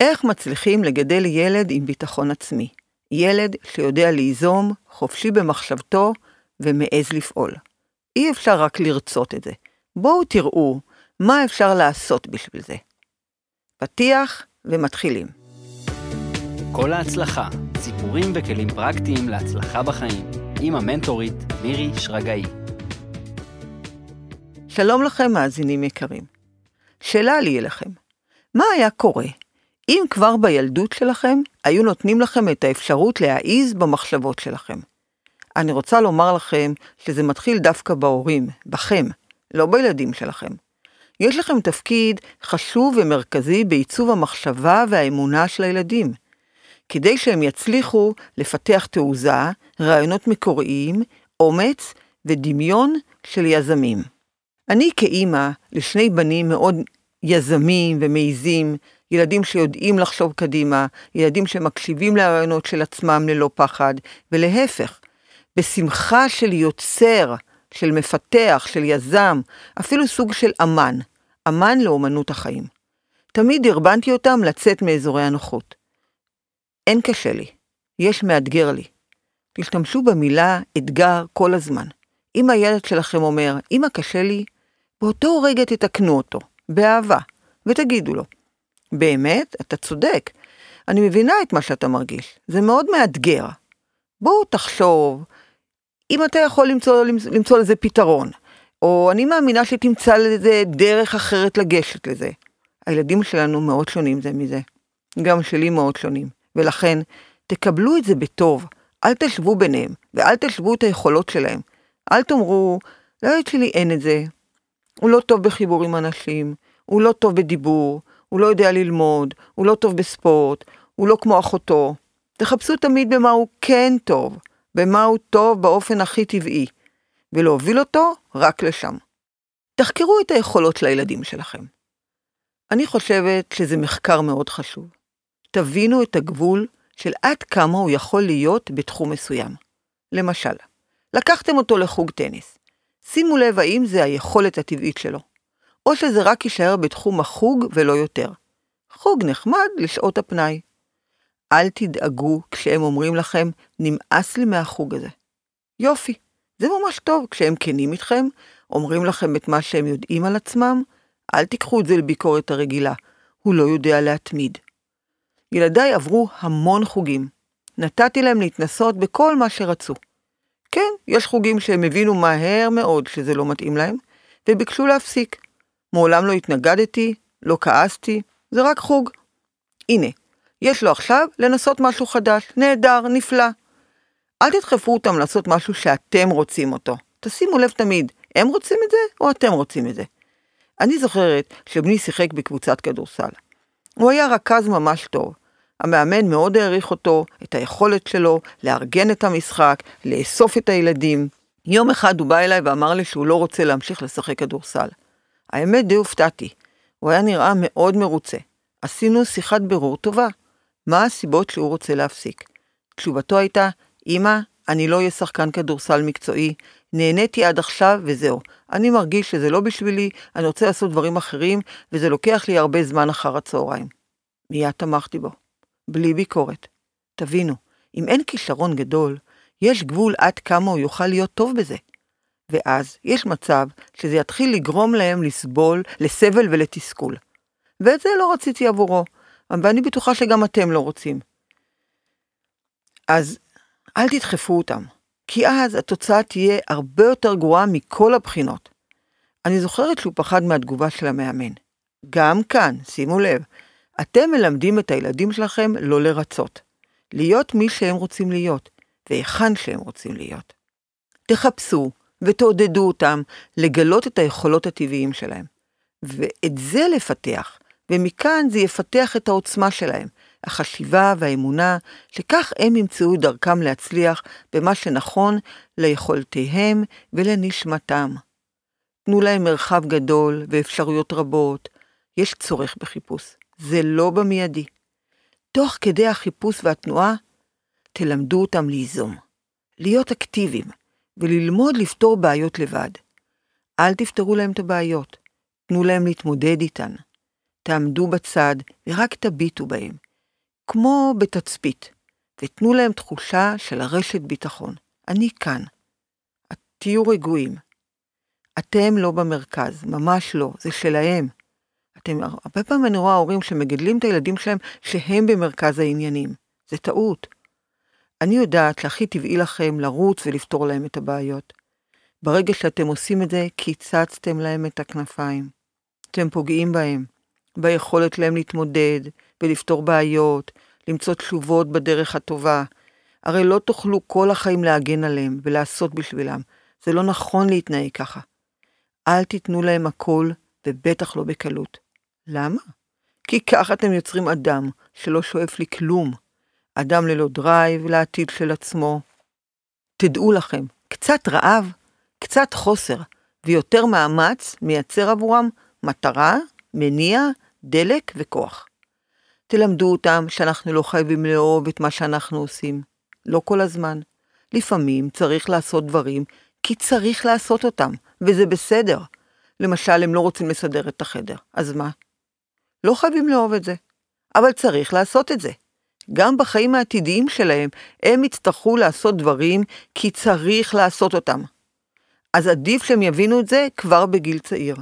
איך מצליחים לגדל ילד עם ביטחון עצמי? ילד שיודע ליזום, חופשי במחשבתו ומעז לפעול. אי אפשר רק לרצות את זה. בואו תראו מה אפשר לעשות בשביל זה. פתיח ומתחילים. כל ההצלחה, סיפורים וכלים פרקטיים להצלחה בחיים, עם המנטורית מירי שרגאי. שלום לכם מאזינים יקרים. שאלה לי אליכם, מה היה קורה אם כבר בילדות שלכם היו נותנים לכם את האפשרות להעיז במחשבות שלכם? אני רוצה לומר לכם שזה מתחיל דווקא בהורים, בכם, לא בילדים שלכם. יש לכם תפקיד חשוב ומרכזי בעיצוב המחשבה והאמונה של הילדים. כדי שהם יצליחו לפתח תעוזה, רעיונות מקוריים, אומץ ודמיון של יזמים. אני כאימא לשני בנים מאוד יזמים ומעיזים, ילדים שיודעים לחשוב קדימה, ילדים שמקשיבים לרעיונות של עצמם ללא פחד, ולהפך, בשמחה של יוצר, של מפתח, של יזם, אפילו סוג של אמן, אמן לאומנות החיים. תמיד הרבנתי אותם לצאת מאזורי הנוחות. אין קשה לי, יש מאתגר לי. תשתמשו במילה אתגר כל הזמן. אם הילד שלכם אומר, אמא קשה לי, באותו רגע תתקנו אותו, באהבה, ותגידו לו, באמת, אתה צודק, אני מבינה את מה שאתה מרגיש, זה מאוד מאתגר. בואו תחשוב, אם אתה יכול למצוא, למצוא לזה פתרון, או אני מאמינה שתמצא לזה דרך אחרת לגשת לזה. הילדים שלנו מאוד שונים זה מזה, גם שלי מאוד שונים, ולכן תקבלו את זה בטוב, אל תשוו ביניהם, ואל תשוו את היכולות שלהם. אל תאמרו, לילד שלי אין את זה, הוא לא טוב בחיבור עם אנשים, הוא לא טוב בדיבור, הוא לא יודע ללמוד, הוא לא טוב בספורט, הוא לא כמו אחותו. תחפשו תמיד במה הוא כן טוב, במה הוא טוב באופן הכי טבעי, ולהוביל אותו רק לשם. תחקרו את היכולות של הילדים שלכם. אני חושבת שזה מחקר מאוד חשוב. תבינו את הגבול של עד כמה הוא יכול להיות בתחום מסוים. למשל, לקחתם אותו לחוג טניס. שימו לב האם זה היכולת הטבעית שלו, או שזה רק יישאר בתחום החוג ולא יותר. חוג נחמד לשעות הפנאי. אל תדאגו כשהם אומרים לכם, נמאס לי מהחוג הזה. יופי, זה ממש טוב כשהם כנים איתכם, אומרים לכם את מה שהם יודעים על עצמם, אל תיקחו את זה לביקורת הרגילה, הוא לא יודע להתמיד. ילדיי עברו המון חוגים. נתתי להם להתנסות בכל מה שרצו. כן, יש חוגים שהם הבינו מהר מאוד שזה לא מתאים להם, וביקשו להפסיק. מעולם לא התנגדתי, לא כעסתי, זה רק חוג. הנה, יש לו עכשיו לנסות משהו חדש, נהדר, נפלא. אל תדחפו אותם לעשות משהו שאתם רוצים אותו. תשימו לב תמיד, הם רוצים את זה או אתם רוצים את זה. אני זוכרת שבני שיחק בקבוצת כדורסל. הוא היה רכז ממש טוב. המאמן מאוד העריך אותו, את היכולת שלו לארגן את המשחק, לאסוף את הילדים. יום אחד הוא בא אליי ואמר לי שהוא לא רוצה להמשיך לשחק כדורסל. האמת די הופתעתי. הוא היה נראה מאוד מרוצה. עשינו שיחת בירור טובה. מה הסיבות שהוא רוצה להפסיק? תשובתו הייתה, אמא, אני לא אהיה שחקן כדורסל מקצועי, נהניתי עד עכשיו וזהו. אני מרגיש שזה לא בשבילי, אני רוצה לעשות דברים אחרים, וזה לוקח לי הרבה זמן אחר הצהריים. מיד תמכתי בו. בלי ביקורת. תבינו, אם אין כישרון גדול, יש גבול עד כמה הוא יוכל להיות טוב בזה. ואז יש מצב שזה יתחיל לגרום להם לסבול, לסבל ולתסכול. ואת זה לא רציתי עבורו, ואני בטוחה שגם אתם לא רוצים. אז אל תדחפו אותם, כי אז התוצאה תהיה הרבה יותר גרועה מכל הבחינות. אני זוכרת שהוא פחד מהתגובה של המאמן. גם כאן, שימו לב, אתם מלמדים את הילדים שלכם לא לרצות, להיות מי שהם רוצים להיות, והיכן שהם רוצים להיות. תחפשו ותעודדו אותם לגלות את היכולות הטבעיים שלהם, ואת זה לפתח, ומכאן זה יפתח את העוצמה שלהם, החשיבה והאמונה, שכך הם ימצאו את דרכם להצליח במה שנכון ליכולתיהם ולנשמתם. תנו להם מרחב גדול ואפשרויות רבות, יש צורך בחיפוש. זה לא במיידי. תוך כדי החיפוש והתנועה, תלמדו אותם ליזום, להיות אקטיביים וללמוד לפתור בעיות לבד. אל תפתרו להם את הבעיות, תנו להם להתמודד איתן. תעמדו בצד ורק תביטו בהם, כמו בתצפית, ותנו להם תחושה של הרשת ביטחון. אני כאן. תהיו רגועים. אתם לא במרכז, ממש לא, זה שלהם. אתם, הרבה פעמים אני רואה הורים שמגדלים את הילדים שלהם שהם במרכז העניינים. זה טעות. אני יודעת שהכי טבעי לכם לרוץ ולפתור להם את הבעיות. ברגע שאתם עושים את זה, קיצצתם להם את הכנפיים. אתם פוגעים בהם, ביכולת שלהם להתמודד ולפתור בעיות, למצוא תשובות בדרך הטובה. הרי לא תוכלו כל החיים להגן עליהם ולעשות בשבילם. זה לא נכון להתנהג ככה. אל תיתנו להם הכל, ובטח לא בקלות. למה? כי ככה אתם יוצרים אדם שלא שואף לי כלום. אדם ללא drive לעתיד של עצמו. תדעו לכם, קצת רעב, קצת חוסר, ויותר מאמץ מייצר עבורם מטרה, מניע, דלק וכוח. תלמדו אותם שאנחנו לא חייבים לאהוב את מה שאנחנו עושים. לא כל הזמן. לפעמים צריך לעשות דברים כי צריך לעשות אותם, וזה בסדר. למשל, הם לא רוצים לסדר את החדר, אז מה? לא חייבים לאהוב את זה, אבל צריך לעשות את זה. גם בחיים העתידיים שלהם, הם יצטרכו לעשות דברים כי צריך לעשות אותם. אז עדיף שהם יבינו את זה כבר בגיל צעיר.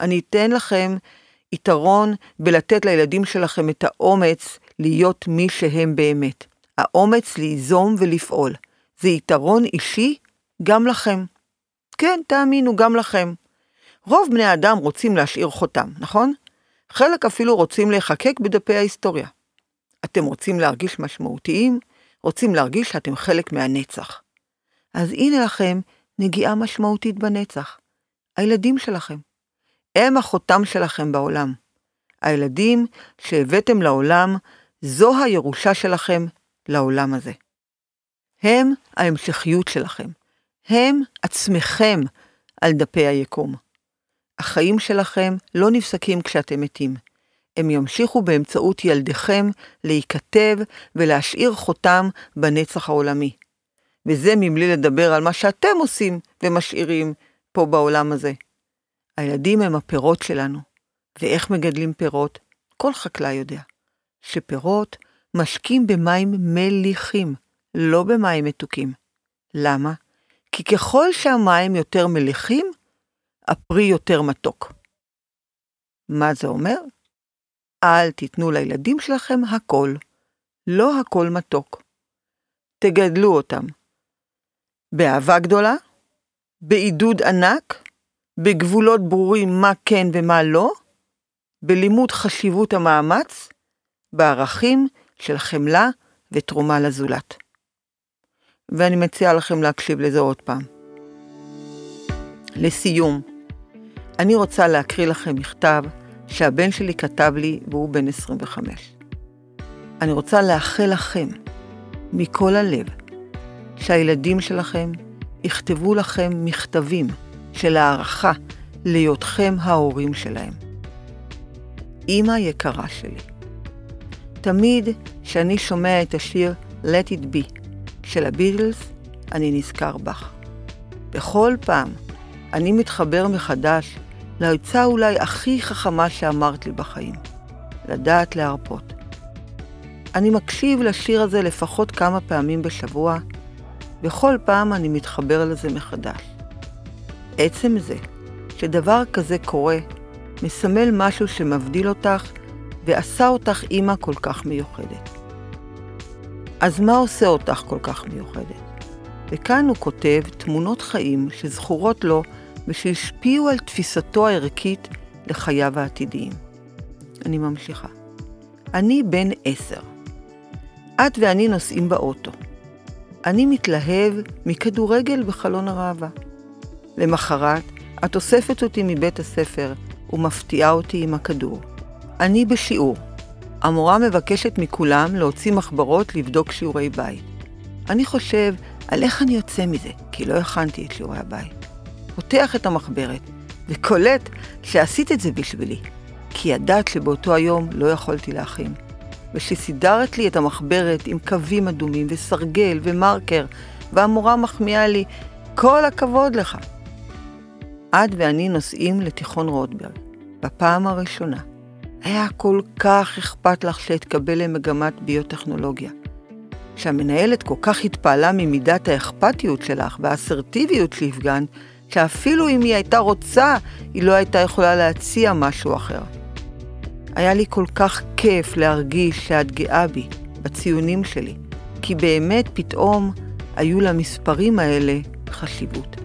אני אתן לכם יתרון בלתת לילדים שלכם את האומץ להיות מי שהם באמת. האומץ ליזום ולפעול. זה יתרון אישי גם לכם. כן, תאמינו, גם לכם. רוב בני האדם רוצים להשאיר חותם, נכון? חלק אפילו רוצים להיחקק בדפי ההיסטוריה. אתם רוצים להרגיש משמעותיים, רוצים להרגיש שאתם חלק מהנצח. אז הנה לכם נגיעה משמעותית בנצח. הילדים שלכם. הם החותם שלכם בעולם. הילדים שהבאתם לעולם, זו הירושה שלכם לעולם הזה. הם ההמשכיות שלכם. הם עצמכם על דפי היקום. החיים שלכם לא נפסקים כשאתם מתים. הם ימשיכו באמצעות ילדיכם להיכתב ולהשאיר חותם בנצח העולמי. וזה מבלי לדבר על מה שאתם עושים ומשאירים פה בעולם הזה. הילדים הם הפירות שלנו, ואיך מגדלים פירות? כל חקלאי יודע שפירות משקים במים מליחים, לא במים מתוקים. למה? כי ככל שהמים יותר מליחים, הפרי יותר מתוק. מה זה אומר? אל תיתנו לילדים שלכם הכל, לא הכל מתוק. תגדלו אותם. באהבה גדולה, בעידוד ענק, בגבולות ברורים מה כן ומה לא, בלימוד חשיבות המאמץ, בערכים של חמלה ותרומה לזולת. ואני מציעה לכם להקשיב לזה עוד פעם. לסיום, אני רוצה להקריא לכם מכתב שהבן שלי כתב לי והוא בן 25. אני רוצה לאחל לכם, מכל הלב, שהילדים שלכם יכתבו לכם מכתבים של הערכה להיותכם ההורים שלהם. אמא יקרה שלי, תמיד כשאני שומע את השיר Let It Be של הביטלס, אני נזכר בך. בכל פעם אני מתחבר מחדש לעצה אולי הכי חכמה שאמרת לי בחיים, לדעת להרפות. אני מקשיב לשיר הזה לפחות כמה פעמים בשבוע, בכל פעם אני מתחבר לזה מחדש. עצם זה שדבר כזה קורה, מסמל משהו שמבדיל אותך ועשה אותך אימא כל כך מיוחדת. אז מה עושה אותך כל כך מיוחדת? וכאן הוא כותב תמונות חיים שזכורות לו ושהשפיעו על תפיסתו הערכית לחייו העתידיים. אני ממשיכה. אני בן עשר. את ואני נוסעים באוטו. אני מתלהב מכדורגל בחלון הראווה. למחרת, את אוספת אותי מבית הספר ומפתיעה אותי עם הכדור. אני בשיעור. המורה מבקשת מכולם להוציא מחברות לבדוק שיעורי בית. אני חושב על איך אני יוצא מזה, כי לא הכנתי את שיעורי הבית. פותח את המחברת, וקולט שעשית את זה בשבילי, כי ידעת שבאותו היום לא יכולתי להכין. ושסידרת לי את המחברת עם קווים אדומים וסרגל ומרקר, והמורה מחמיאה לי, כל הכבוד לך. את ואני נוסעים לתיכון רוטברג, בפעם הראשונה. היה כל כך אכפת לך שאתקבל למגמת ביוטכנולוגיה. שהמנהלת כל כך התפעלה ממידת האכפתיות שלך והאסרטיביות שהפגנת, שאפילו אם היא הייתה רוצה, היא לא הייתה יכולה להציע משהו אחר. היה לי כל כך כיף להרגיש שאת גאה בי, בציונים שלי, כי באמת פתאום היו למספרים האלה חשיבות.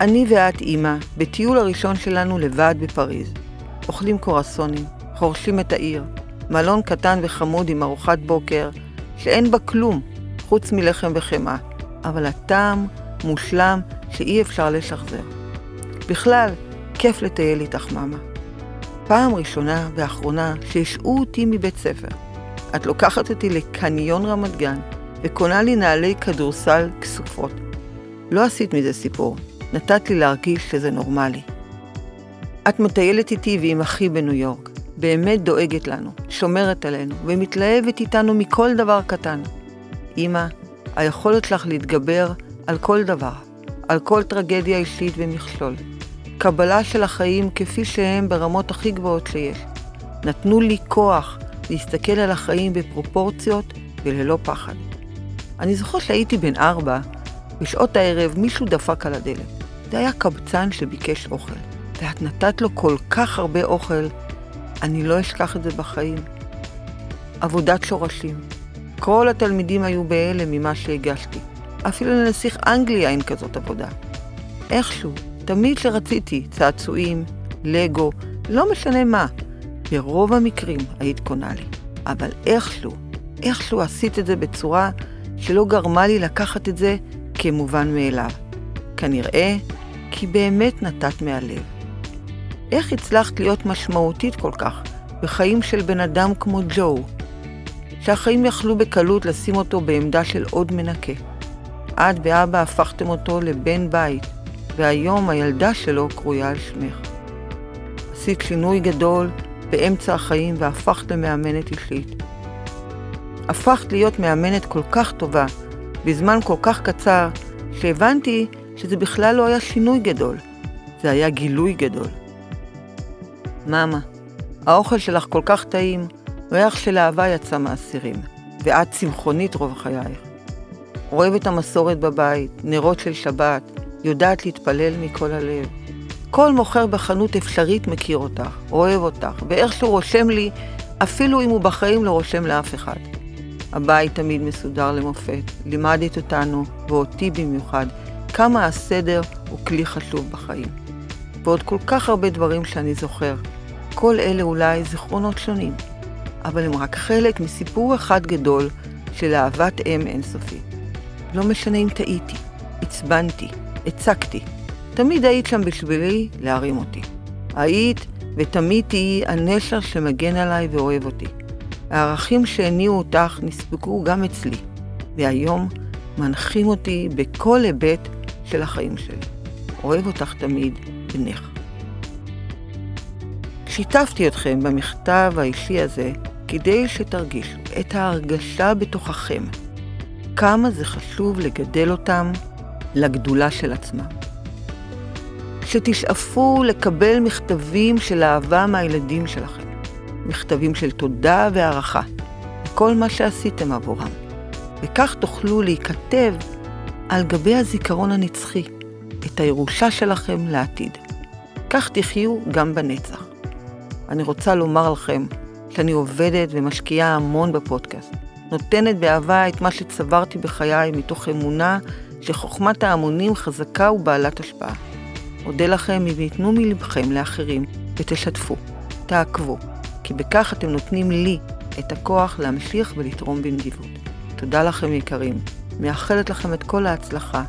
אני ואת אימא, בטיול הראשון שלנו לבד בפריז. אוכלים קורסונים, חורשים את העיר, מלון קטן וחמוד עם ארוחת בוקר, שאין בה כלום, חוץ מלחם וחמאה, אבל הטעם מושלם שאי אפשר לשחזר. בכלל, כיף לטייל איתך, מאמה. פעם ראשונה ואחרונה שהשעו אותי מבית ספר. את לוקחת אותי לקניון רמת גן וקונה לי נעלי כדורסל כסופות. לא עשית מזה סיפור, נתת לי להרגיש שזה נורמלי. את מטיילת איתי ועם אחי בניו יורק, באמת דואגת לנו, שומרת עלינו ומתלהבת איתנו מכל דבר קטן. אמא, היכולת שלך להתגבר על כל דבר, על כל טרגדיה אישית ומכשול. קבלה של החיים כפי שהם ברמות הכי גבוהות שיש. נתנו לי כוח להסתכל על החיים בפרופורציות וללא פחד. אני זוכר שהייתי בן ארבע, בשעות הערב מישהו דפק על הדלת. זה היה קבצן שביקש אוכל, ואת נתת לו כל כך הרבה אוכל, אני לא אשכח את זה בחיים. עבודת שורשים. כל התלמידים היו בהלם ממה שהגשתי. אפילו לנסיך אנגליה אין כזאת עבודה. איכשהו, תמיד שרציתי צעצועים, לגו, לא משנה מה, ברוב המקרים היית קונה לי. אבל איכשהו, איכשהו עשית את זה בצורה שלא גרמה לי לקחת את זה כמובן מאליו. כנראה כי באמת נתת מהלב. איך הצלחת להיות משמעותית כל כך בחיים של בן אדם כמו ג'ו, שהחיים יכלו בקלות לשים אותו בעמדה של עוד מנקה. את ואבא הפכתם אותו לבן בית, והיום הילדה שלו קרויה על שמך. עשית שינוי גדול באמצע החיים והפכת למאמנת אישית. הפכת להיות מאמנת כל כך טובה, בזמן כל כך קצר, שהבנתי שזה בכלל לא היה שינוי גדול, זה היה גילוי גדול. מאמה, האוכל שלך כל כך טעים, ריח של אהבה יצא מהסירים, ואת צמחונית רוב חייך. אוהבת המסורת בבית, נרות של שבת, יודעת להתפלל מכל הלב. כל מוכר בחנות אפשרית מכיר אותך, אוהב אותך, ואיכשהו רושם לי, אפילו אם הוא בחיים לא רושם לאף אחד. הבית תמיד מסודר למופת, לימדת אותנו, ואותי במיוחד, כמה הסדר הוא כלי חשוב בחיים. ועוד כל כך הרבה דברים שאני זוכר. כל אלה אולי זיכרונות שונים, אבל הם רק חלק מסיפור אחד גדול של אהבת אם אינסופית. לא משנה אם טעיתי, עצבנתי, הצקתי. תמיד היית שם בשבילי להרים אותי. היית ותמיד תהיי הנשר שמגן עליי ואוהב אותי. הערכים שהניעו אותך נספקו גם אצלי, והיום מנחים אותי בכל היבט של החיים שלי. אוהב אותך תמיד, בנך. שיתפתי אתכם במכתב האישי הזה כדי שתרגישו את ההרגשה בתוככם, כמה זה חשוב לגדל אותם לגדולה של עצמם. שתשאפו לקבל מכתבים של אהבה מהילדים שלכם, מכתבים של תודה והערכה, וכל מה שעשיתם עבורם, וכך תוכלו להיכתב על גבי הזיכרון הנצחי, את הירושה שלכם לעתיד. כך תחיו גם בנצח. אני רוצה לומר לכם שאני עובדת ומשקיעה המון בפודקאסט. נותנת באהבה את מה שצברתי בחיי מתוך אמונה שחוכמת ההמונים חזקה ובעלת השפעה. אודה לכם אם ייתנו מלבכם לאחרים ותשתפו, תעקבו, כי בכך אתם נותנים לי את הכוח להמשיך ולתרום בנדיבות. תודה לכם יקרים. מאחלת לכם את כל ההצלחה.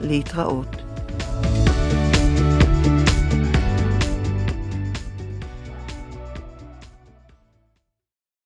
להתראות.